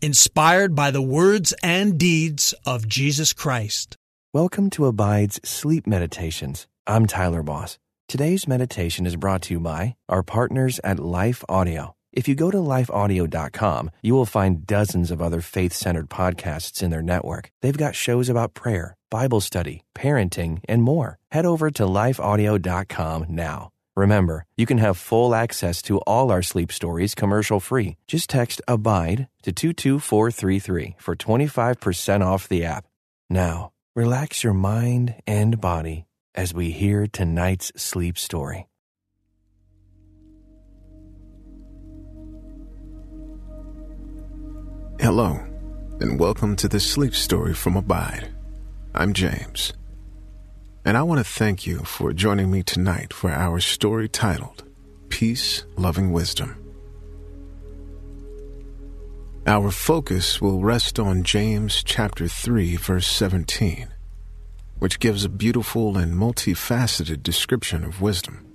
inspired by the words and deeds of Jesus Christ. Welcome to Abide's Sleep Meditations. I'm Tyler Boss. Today's meditation is brought to you by our partners at Life Audio. If you go to lifeaudio.com, you will find dozens of other faith centered podcasts in their network. They've got shows about prayer, Bible study, parenting, and more. Head over to lifeaudio.com now. Remember, you can have full access to all our sleep stories commercial free. Just text ABIDE to 22433 for 25% off the app. Now, relax your mind and body as we hear tonight's sleep story. Hello, and welcome to the sleep story from Abide. I'm James. And I want to thank you for joining me tonight for our story titled Peace Loving Wisdom. Our focus will rest on James chapter 3 verse 17, which gives a beautiful and multifaceted description of wisdom.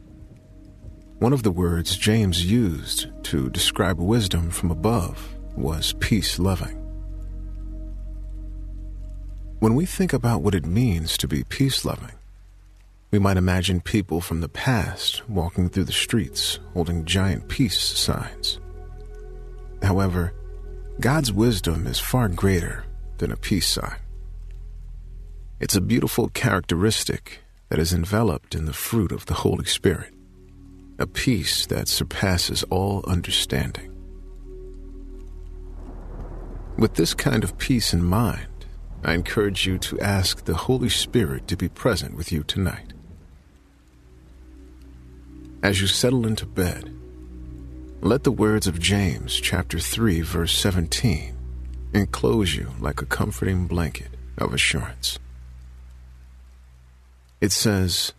One of the words James used to describe wisdom from above was peace loving. When we think about what it means to be peace loving, we might imagine people from the past walking through the streets holding giant peace signs. However, God's wisdom is far greater than a peace sign. It's a beautiful characteristic that is enveloped in the fruit of the Holy Spirit, a peace that surpasses all understanding. With this kind of peace in mind, I encourage you to ask the Holy Spirit to be present with you tonight. As you settle into bed, let the words of James chapter 3 verse 17 enclose you like a comforting blanket of assurance. It says,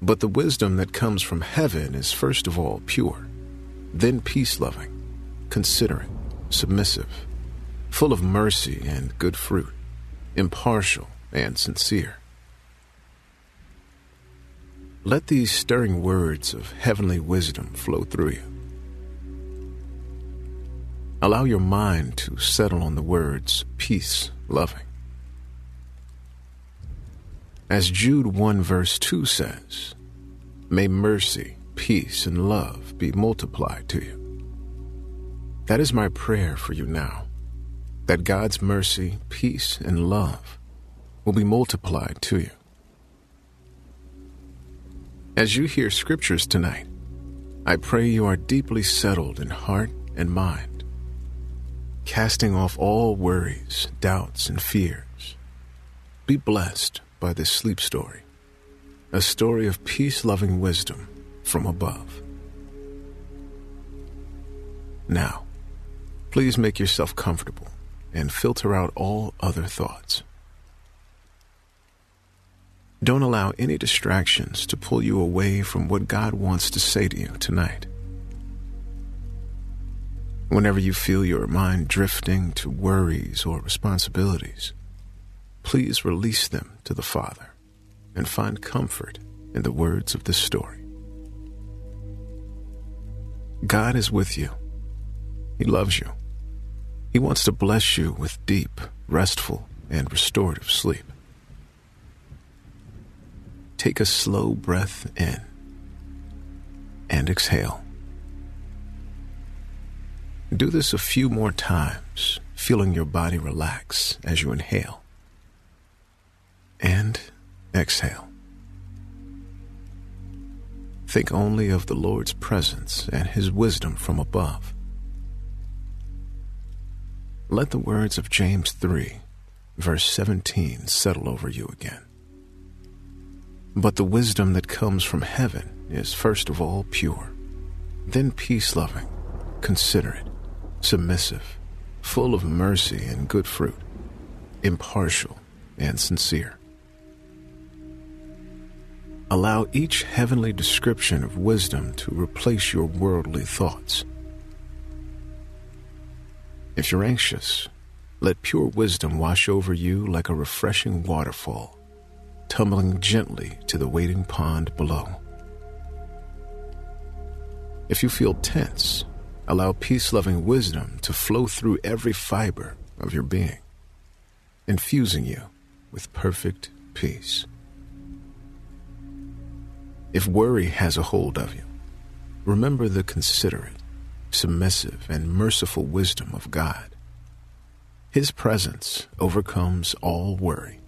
But the wisdom that comes from heaven is first of all pure, then peace loving, considerate, submissive, full of mercy and good fruit, impartial and sincere. Let these stirring words of heavenly wisdom flow through you. Allow your mind to settle on the words peace loving. As Jude 1 verse 2 says, May mercy, peace, and love be multiplied to you. That is my prayer for you now, that God's mercy, peace, and love will be multiplied to you. As you hear scriptures tonight, I pray you are deeply settled in heart and mind, casting off all worries, doubts, and fears. Be blessed by this sleep story, a story of peace loving wisdom from above. Now, please make yourself comfortable and filter out all other thoughts. Don't allow any distractions to pull you away from what God wants to say to you tonight. Whenever you feel your mind drifting to worries or responsibilities, please release them to the Father and find comfort in the words of this story. God is with you. He loves you. He wants to bless you with deep, restful, and restorative sleep. Take a slow breath in and exhale. Do this a few more times, feeling your body relax as you inhale and exhale. Think only of the Lord's presence and His wisdom from above. Let the words of James 3, verse 17, settle over you again. But the wisdom that comes from heaven is first of all pure, then peace loving, considerate, submissive, full of mercy and good fruit, impartial, and sincere. Allow each heavenly description of wisdom to replace your worldly thoughts. If you're anxious, let pure wisdom wash over you like a refreshing waterfall, tumbling gently to the waiting pond below. If you feel tense, allow peace loving wisdom to flow through every fiber of your being, infusing you with perfect peace. If worry has a hold of you, remember the considerate, submissive, and merciful wisdom of God. His presence overcomes all worry.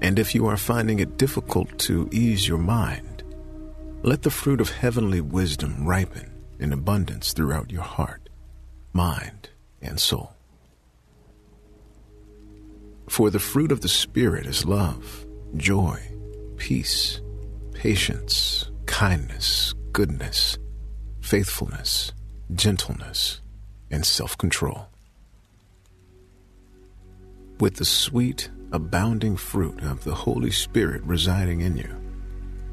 And if you are finding it difficult to ease your mind, let the fruit of heavenly wisdom ripen in abundance throughout your heart, mind, and soul. For the fruit of the Spirit is love, joy, peace, patience, kindness, goodness, faithfulness, gentleness, and self control. With the sweet, abounding fruit of the Holy Spirit residing in you,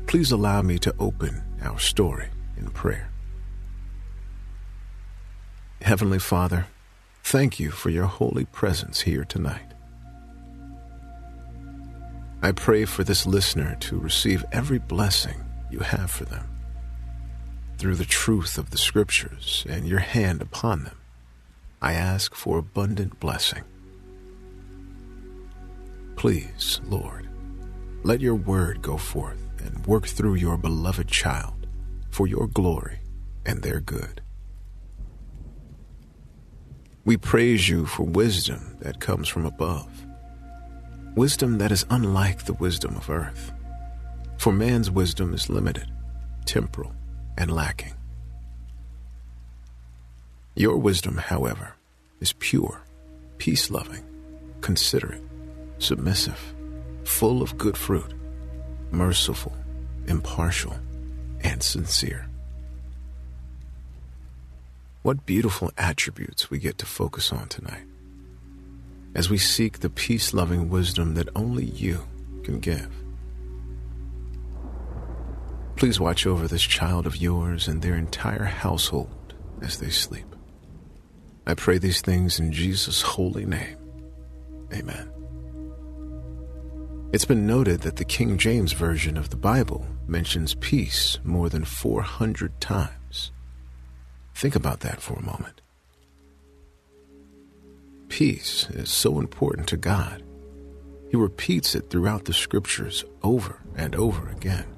please allow me to open our story in prayer. Heavenly Father, thank you for your holy presence here tonight. I pray for this listener to receive every blessing you have for them. Through the truth of the Scriptures and your hand upon them, I ask for abundant blessing. Please, Lord, let your word go forth and work through your beloved child for your glory and their good. We praise you for wisdom that comes from above wisdom that is unlike the wisdom of earth. For man's wisdom is limited, temporal, and lacking. Your wisdom, however, is pure, peace loving, considerate, submissive, full of good fruit, merciful, impartial, and sincere. What beautiful attributes we get to focus on tonight as we seek the peace loving wisdom that only you can give. Please watch over this child of yours and their entire household as they sleep. I pray these things in Jesus' holy name. Amen. It's been noted that the King James Version of the Bible mentions peace more than 400 times. Think about that for a moment peace is so important to God. He repeats it throughout the scriptures over and over again.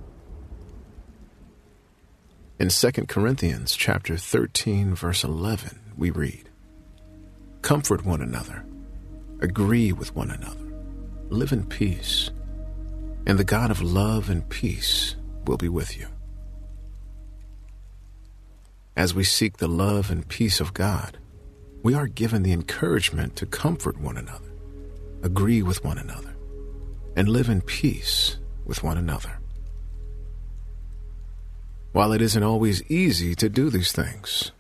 In 2 Corinthians chapter 13 verse 11, we read, Comfort one another, agree with one another, live in peace, and the God of love and peace will be with you. As we seek the love and peace of God, we are given the encouragement to comfort one another, agree with one another, and live in peace with one another. While it isn't always easy to do these things,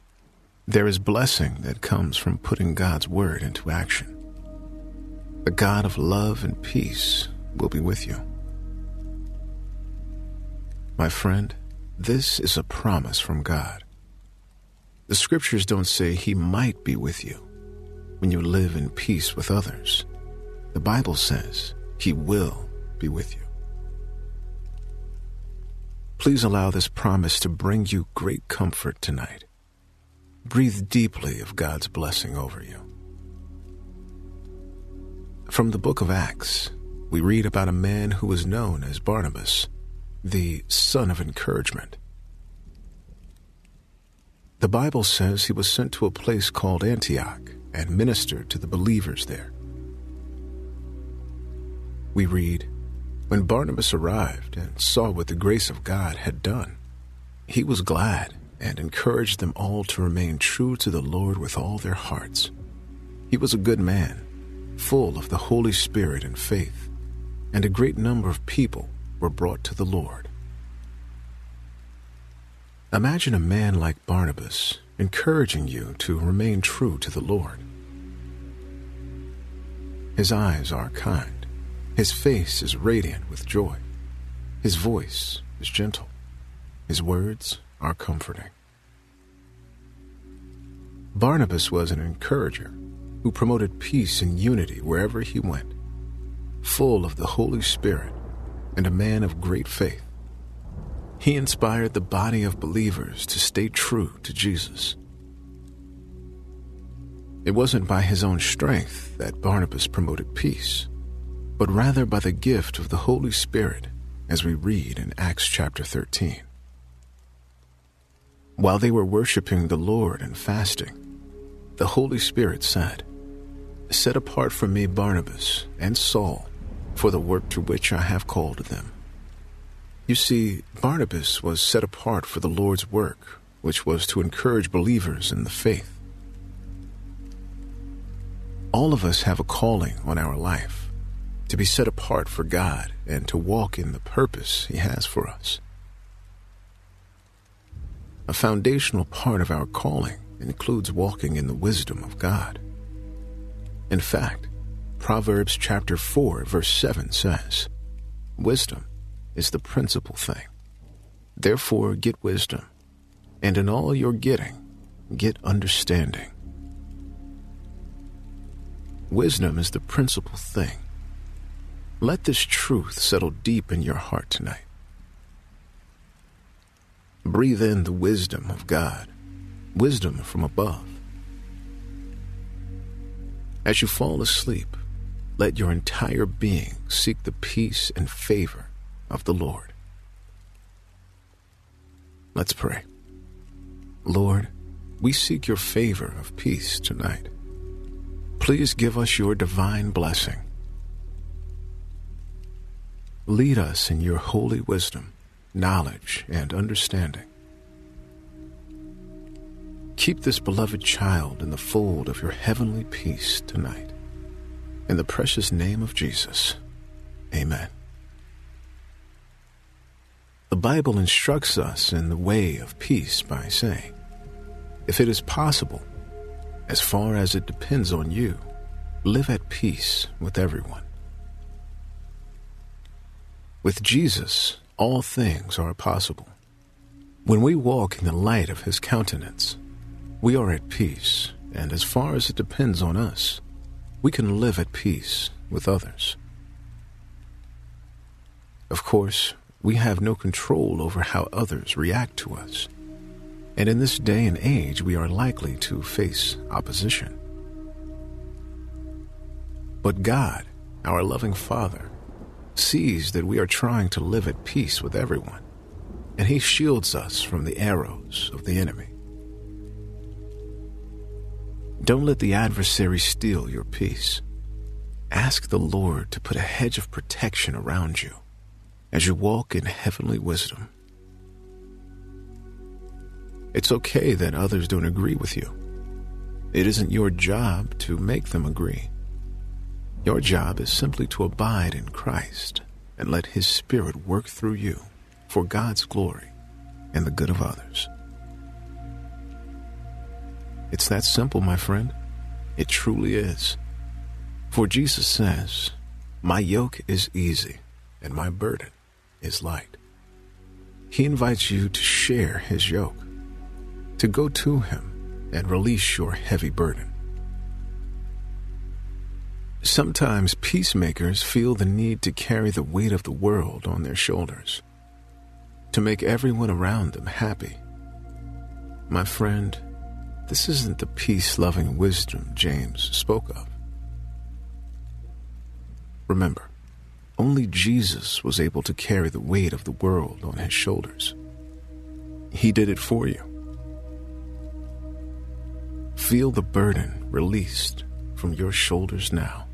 there is blessing that comes from putting God's word into action. The God of love and peace will be with you. My friend, this is a promise from God. The scriptures don't say he might be with you when you live in peace with others. The Bible says he will be with you. Please allow this promise to bring you great comfort tonight. Breathe deeply of God's blessing over you. From the book of Acts, we read about a man who was known as Barnabas, the son of encouragement. The Bible says he was sent to a place called Antioch and ministered to the believers there. We read, When Barnabas arrived and saw what the grace of God had done, he was glad and encouraged them all to remain true to the Lord with all their hearts. He was a good man, full of the Holy Spirit and faith, and a great number of people were brought to the Lord. Imagine a man like Barnabas encouraging you to remain true to the Lord. His eyes are kind. His face is radiant with joy. His voice is gentle. His words are comforting. Barnabas was an encourager who promoted peace and unity wherever he went, full of the Holy Spirit and a man of great faith. He inspired the body of believers to stay true to Jesus. It wasn't by his own strength that Barnabas promoted peace, but rather by the gift of the Holy Spirit, as we read in Acts chapter 13. While they were worshiping the Lord and fasting, the Holy Spirit said, Set apart for me Barnabas and Saul for the work to which I have called them. You see, Barnabas was set apart for the Lord's work, which was to encourage believers in the faith. All of us have a calling on our life to be set apart for God and to walk in the purpose He has for us. A foundational part of our calling includes walking in the wisdom of God. In fact, Proverbs chapter 4 verse 7 says, Wisdom is the principal thing. Therefore get wisdom, and in all your getting, get understanding. Wisdom is the principal thing. Let this truth settle deep in your heart tonight. Breathe in the wisdom of God wisdom from above. As you fall asleep, let your entire being seek the peace and favor of the Lord. Let's pray. Lord, we seek your favor of peace tonight. Please give us your divine blessing. Lead us in your holy wisdom, knowledge, and understanding. Keep this beloved child in the fold of your heavenly peace tonight. In the precious name of Jesus, amen. The Bible instructs us in the way of peace by saying, if it is possible, as far as it depends on you, live at peace with everyone. With Jesus, all things are possible. When we walk in the light of his countenance, we are at peace, and as far as it depends on us, we can live at peace with others. Of course, we have no control over how others react to us. And in this day and age, we are likely to face opposition. But God, our loving Father, sees that we are trying to live at peace with everyone, and He shields us from the arrows of the enemy. Don't let the adversary steal your peace. Ask the Lord to put a hedge of protection around you as you walk in heavenly wisdom. It's okay that others don't agree with you. It isn't your job to make them agree. Your job is simply to abide in Christ and let His Spirit work through you for God's glory and the good of others. It's that simple, my friend. It truly is. For Jesus says, My yoke is easy and my burden is light. He invites you to share his yoke, to go to him and release your heavy burden. Sometimes peacemakers feel the need to carry the weight of the world on their shoulders, to make everyone around them happy. My friend, this isn't the peace loving wisdom James spoke of. Remember, only Jesus was able to carry the weight of the world on his shoulders. He did it for you. Feel the burden released from your shoulders now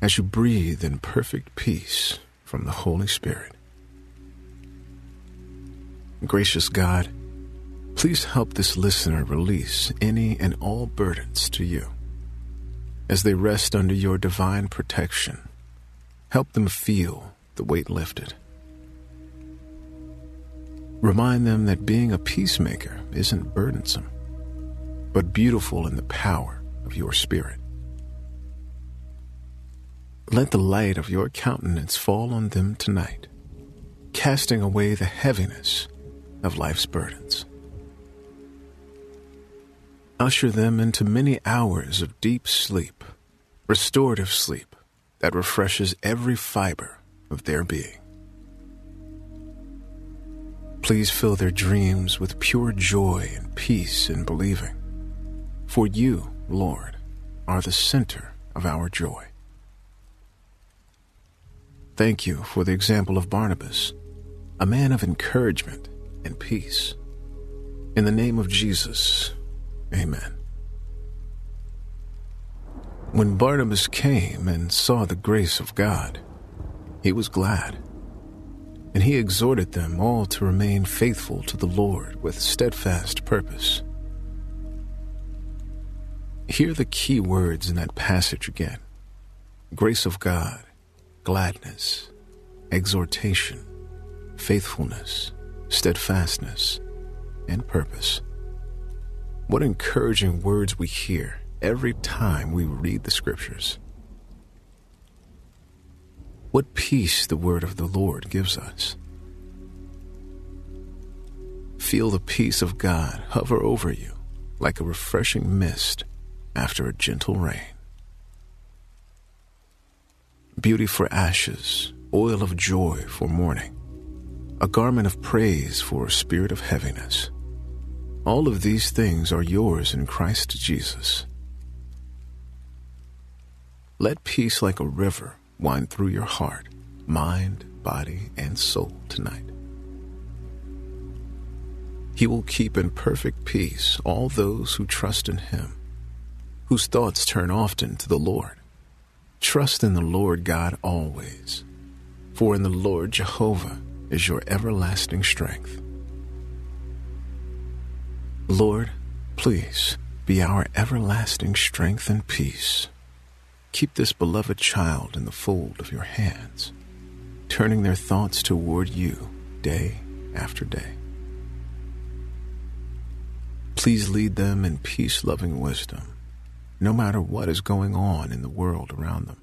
as you breathe in perfect peace from the Holy Spirit. Gracious God, Please help this listener release any and all burdens to you. As they rest under your divine protection, help them feel the weight lifted. Remind them that being a peacemaker isn't burdensome, but beautiful in the power of your spirit. Let the light of your countenance fall on them tonight, casting away the heaviness of life's burdens. Usher them into many hours of deep sleep, restorative sleep that refreshes every fiber of their being. Please fill their dreams with pure joy and peace in believing. For you, Lord, are the center of our joy. Thank you for the example of Barnabas, a man of encouragement and peace. In the name of Jesus, amen. When Barnabas came and saw the grace of God, he was glad and he exhorted them all to remain faithful to the Lord with steadfast purpose. Hear the key words in that passage again grace of God, gladness, exhortation, faithfulness, steadfastness, and purpose. What encouraging words we hear every time we read the scriptures. What peace the word of the Lord gives us. Feel the peace of God hover over you like a refreshing mist after a gentle rain. Beauty for ashes, oil of joy for mourning, a garment of praise for a spirit of heaviness. All of these things are yours in Christ Jesus. Let peace like a river wind through your heart, mind, body, and soul tonight. He will keep in perfect peace all those who trust in Him, whose thoughts turn often to the Lord. Trust in the Lord God always, for in the Lord Jehovah is your everlasting strength. Lord, please be our everlasting strength and peace. Keep this beloved child in the fold of your hands, turning their thoughts toward you day after day. Please lead them in peace loving wisdom, no matter what is going on in the world around them.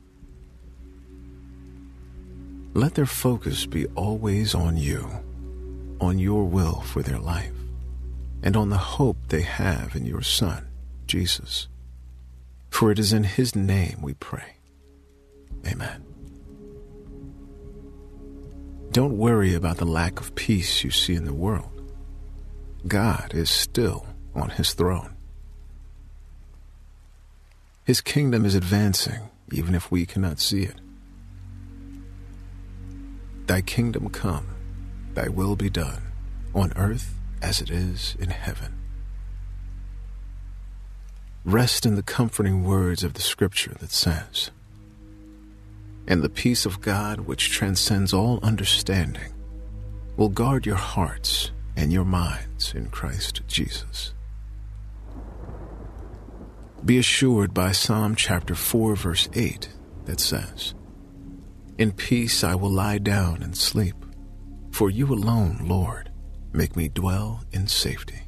Let their focus be always on you, on your will for their life, and on the hope they have in your Son, Jesus. For it is in his name we pray. Amen. Don't worry about the lack of peace you see in the world. God is still on his throne. His kingdom is advancing, even if we cannot see it. Thy kingdom come, thy will be done, on earth as it is in heaven. Rest in the comforting words of the scripture that says, And the peace of God, which transcends all understanding, will guard your hearts and your minds in Christ Jesus. Be assured by Psalm chapter 4, verse 8, that says, In peace I will lie down and sleep, for you alone, Lord, make me dwell in safety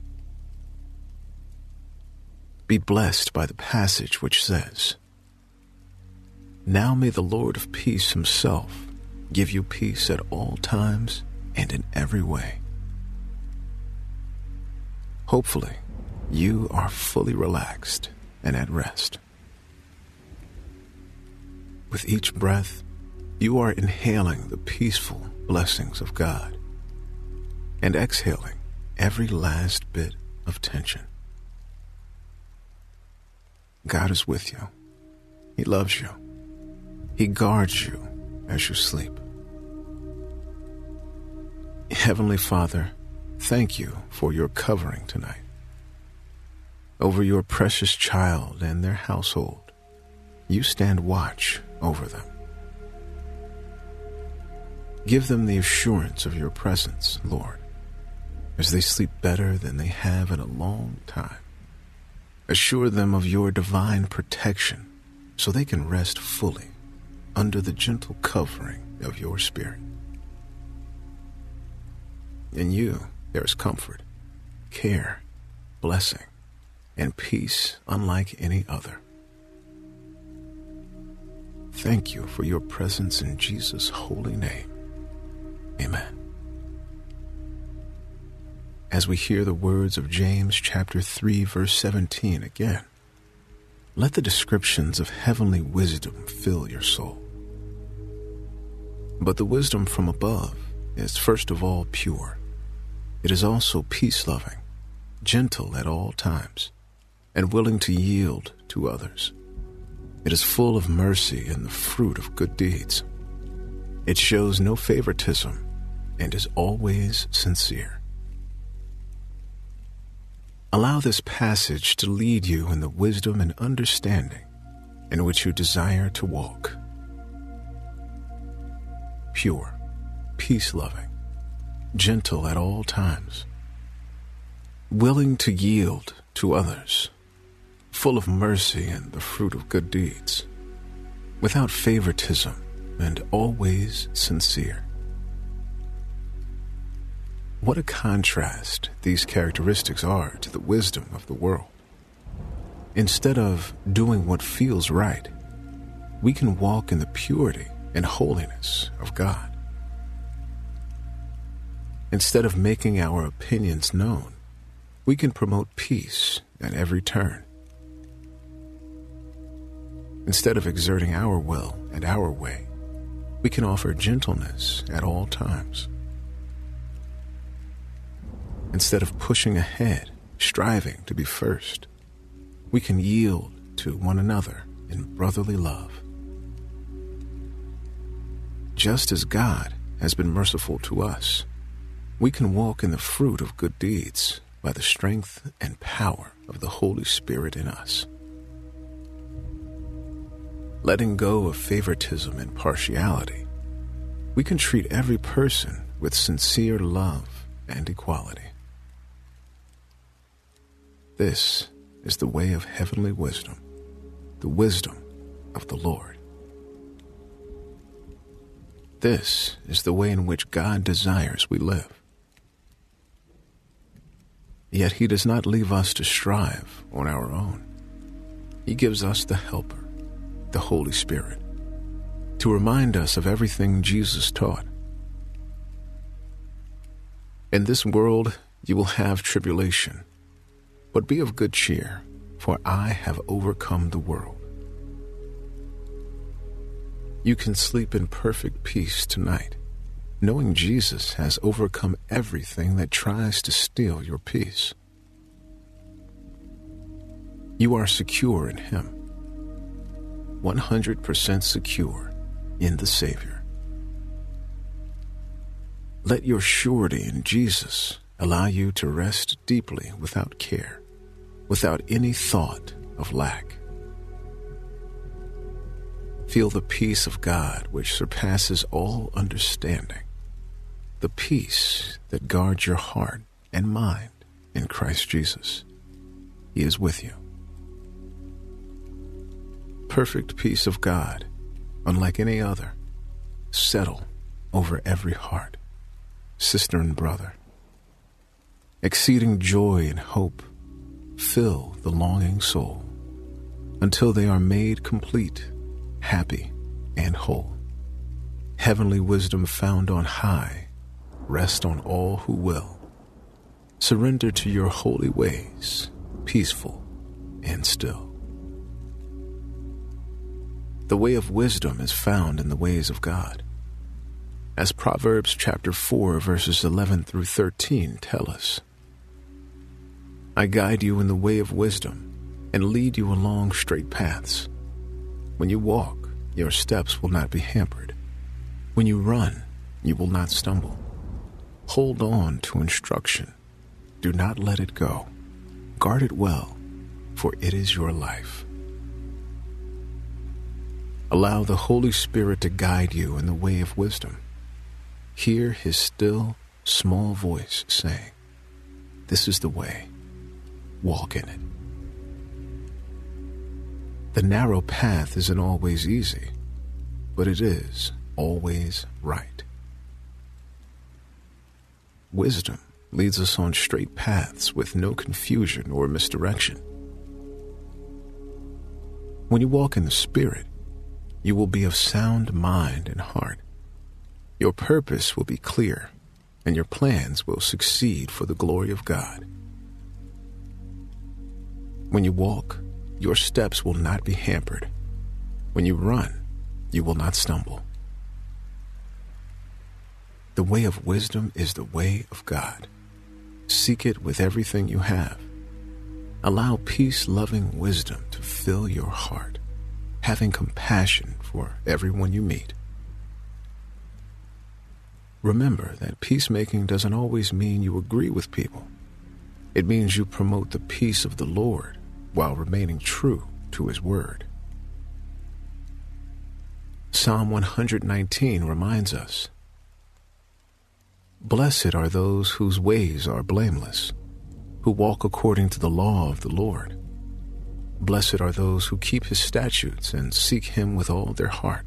be blessed by the passage which says, Now may the Lord of peace himself give you peace at all times and in every way. Hopefully, you are fully relaxed and at rest. With each breath, you are inhaling the peaceful blessings of God and exhaling every last bit of tension. God is with you. He loves you. He guards you as you sleep. Heavenly Father, thank you for your covering tonight over your precious child and their household. You stand watch over them. Give them the assurance of your presence, Lord, as they sleep better than they have in a long time. Assure them of your divine protection so they can rest fully under the gentle covering of your Spirit. In you, there is comfort, care, blessing, and peace unlike any other. thank you for your presence in Jesus' holy name. Amen. As we hear the words of James chapter 3 verse 17 again, let the descriptions of heavenly wisdom fill your soul. But the wisdom from above is first of all pure. It is also peace loving, gentle at all times, and willing to yield to others. It is full of mercy and the fruit of good deeds. It shows no favoritism and is always sincere. Allow this passage to lead you in the wisdom and understanding in which you desire to walk. Pure, peace loving, gentle at all times, willing to yield to others, full of mercy and the fruit of good deeds, without favoritism and always sincere. What a contrast these characteristics are to the wisdom of the world. Instead of doing what feels right, we can walk in the purity and holiness of God. Instead of making our opinions known, we can promote peace at every turn. Instead of exerting our will and our way, we can offer gentleness at all times. Instead of pushing ahead, striving to be first, we can yield to one another in brotherly love. Just as God has been merciful to us, we can walk in the fruit of good deeds by the strength and power of the Holy Spirit in us. Letting go of favoritism and partiality, we can treat every person with sincere love and equality. This is the way of heavenly wisdom, the wisdom of the Lord. This is the way in which God desires we live. Yet He does not leave us to strive on our own. He gives us the Helper, the Holy Spirit, to remind us of everything Jesus taught. In this world you will have tribulation but be of good cheer, for I have overcome the world. You can sleep in perfect peace tonight, knowing Jesus has overcome everything that tries to steal your peace. You are secure in Him, 100% secure in the Savior. Let your surety in Jesus allow you to rest deeply without care without any thought of lack. Feel the peace of God which surpasses all understanding, the peace that guards your heart and mind in Christ Jesus. He is with you. Perfect peace of God, unlike any other, settle over every heart, sister and brother. Exceeding joy and hope fill the longing soul until they are made complete, happy, and whole. Heavenly wisdom found on high, rest on all who will. Surrender to your holy ways, peaceful and still. The way of wisdom is found in the ways of God. As Proverbs chapter 4 verses 11 through 13 tell us, I guide you in the way of wisdom and lead you along straight paths. When you walk, your steps will not be hampered. When you run, you will not stumble. Hold on to instruction. Do not let it go. Guard it well, for it is your life. Allow the Holy Spirit to guide you in the way of wisdom. Hear his still, small voice saying, This is the way walk in it. The narrow path isn't always easy, but it is always right. Wisdom leads us on straight paths with no confusion or misdirection. When you walk in the Spirit, you will be of sound mind and heart. Your purpose will be clear, and your plans will succeed for the glory of God. When you walk, your steps will not be hampered. When you run, you will not stumble. The way of wisdom is the way of God. Seek it with everything you have. Allow peace loving wisdom to fill your heart, having compassion for everyone you meet. Remember that peacemaking doesn't always mean you agree with people. It means you promote the peace of the Lord while remaining true to His Word. Psalm 119 reminds us Blessed are those whose ways are blameless, who walk according to the law of the Lord. Blessed are those who keep His statutes and seek Him with all their heart.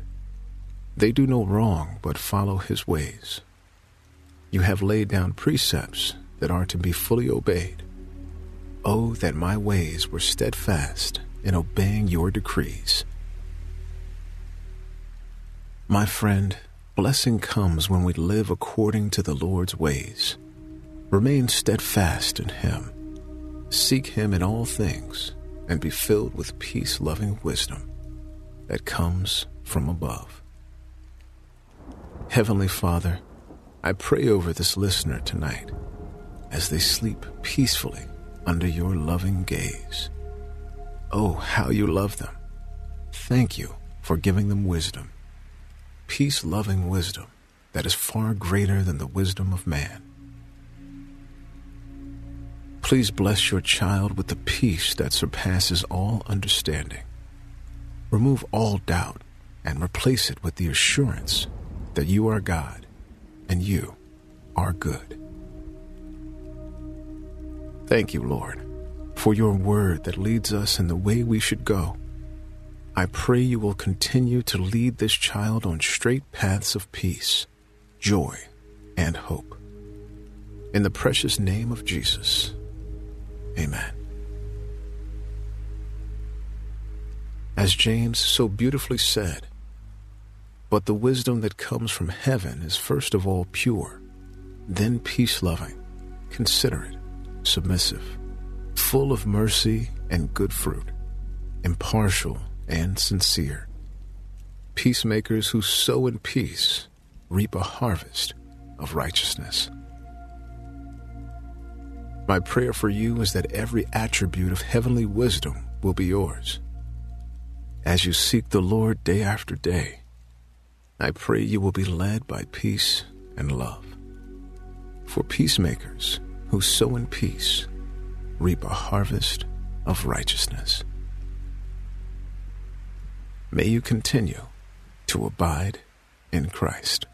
They do no wrong but follow His ways. You have laid down precepts that are to be fully obeyed. Oh, that my ways were steadfast in obeying your decrees. My friend, blessing comes when we live according to the Lord's ways. Remain steadfast in Him. Seek Him in all things and be filled with peace loving wisdom that comes from above. Heavenly Father, I pray over this listener tonight as they sleep peacefully under your loving gaze. Oh, how you love them. Thank you for giving them wisdom, peace loving wisdom that is far greater than the wisdom of man. Please bless your child with the peace that surpasses all understanding. Remove all doubt and replace it with the assurance that you are God and you are good. Thank you, Lord, for your word that leads us in the way we should go. I pray you will continue to lead this child on straight paths of peace, joy, and hope. In the precious name of Jesus, amen. As James so beautifully said, but the wisdom that comes from heaven is first of all pure, then peace loving, considerate, submissive, full of mercy and good fruit, impartial and sincere. Peacemakers who sow in peace reap a harvest of righteousness. My prayer for you is that every attribute of heavenly wisdom will be yours. As you seek the Lord day after day, I pray you will be led by peace and love. For peacemakers who sow in peace reap a harvest of righteousness. May you continue to abide in Christ.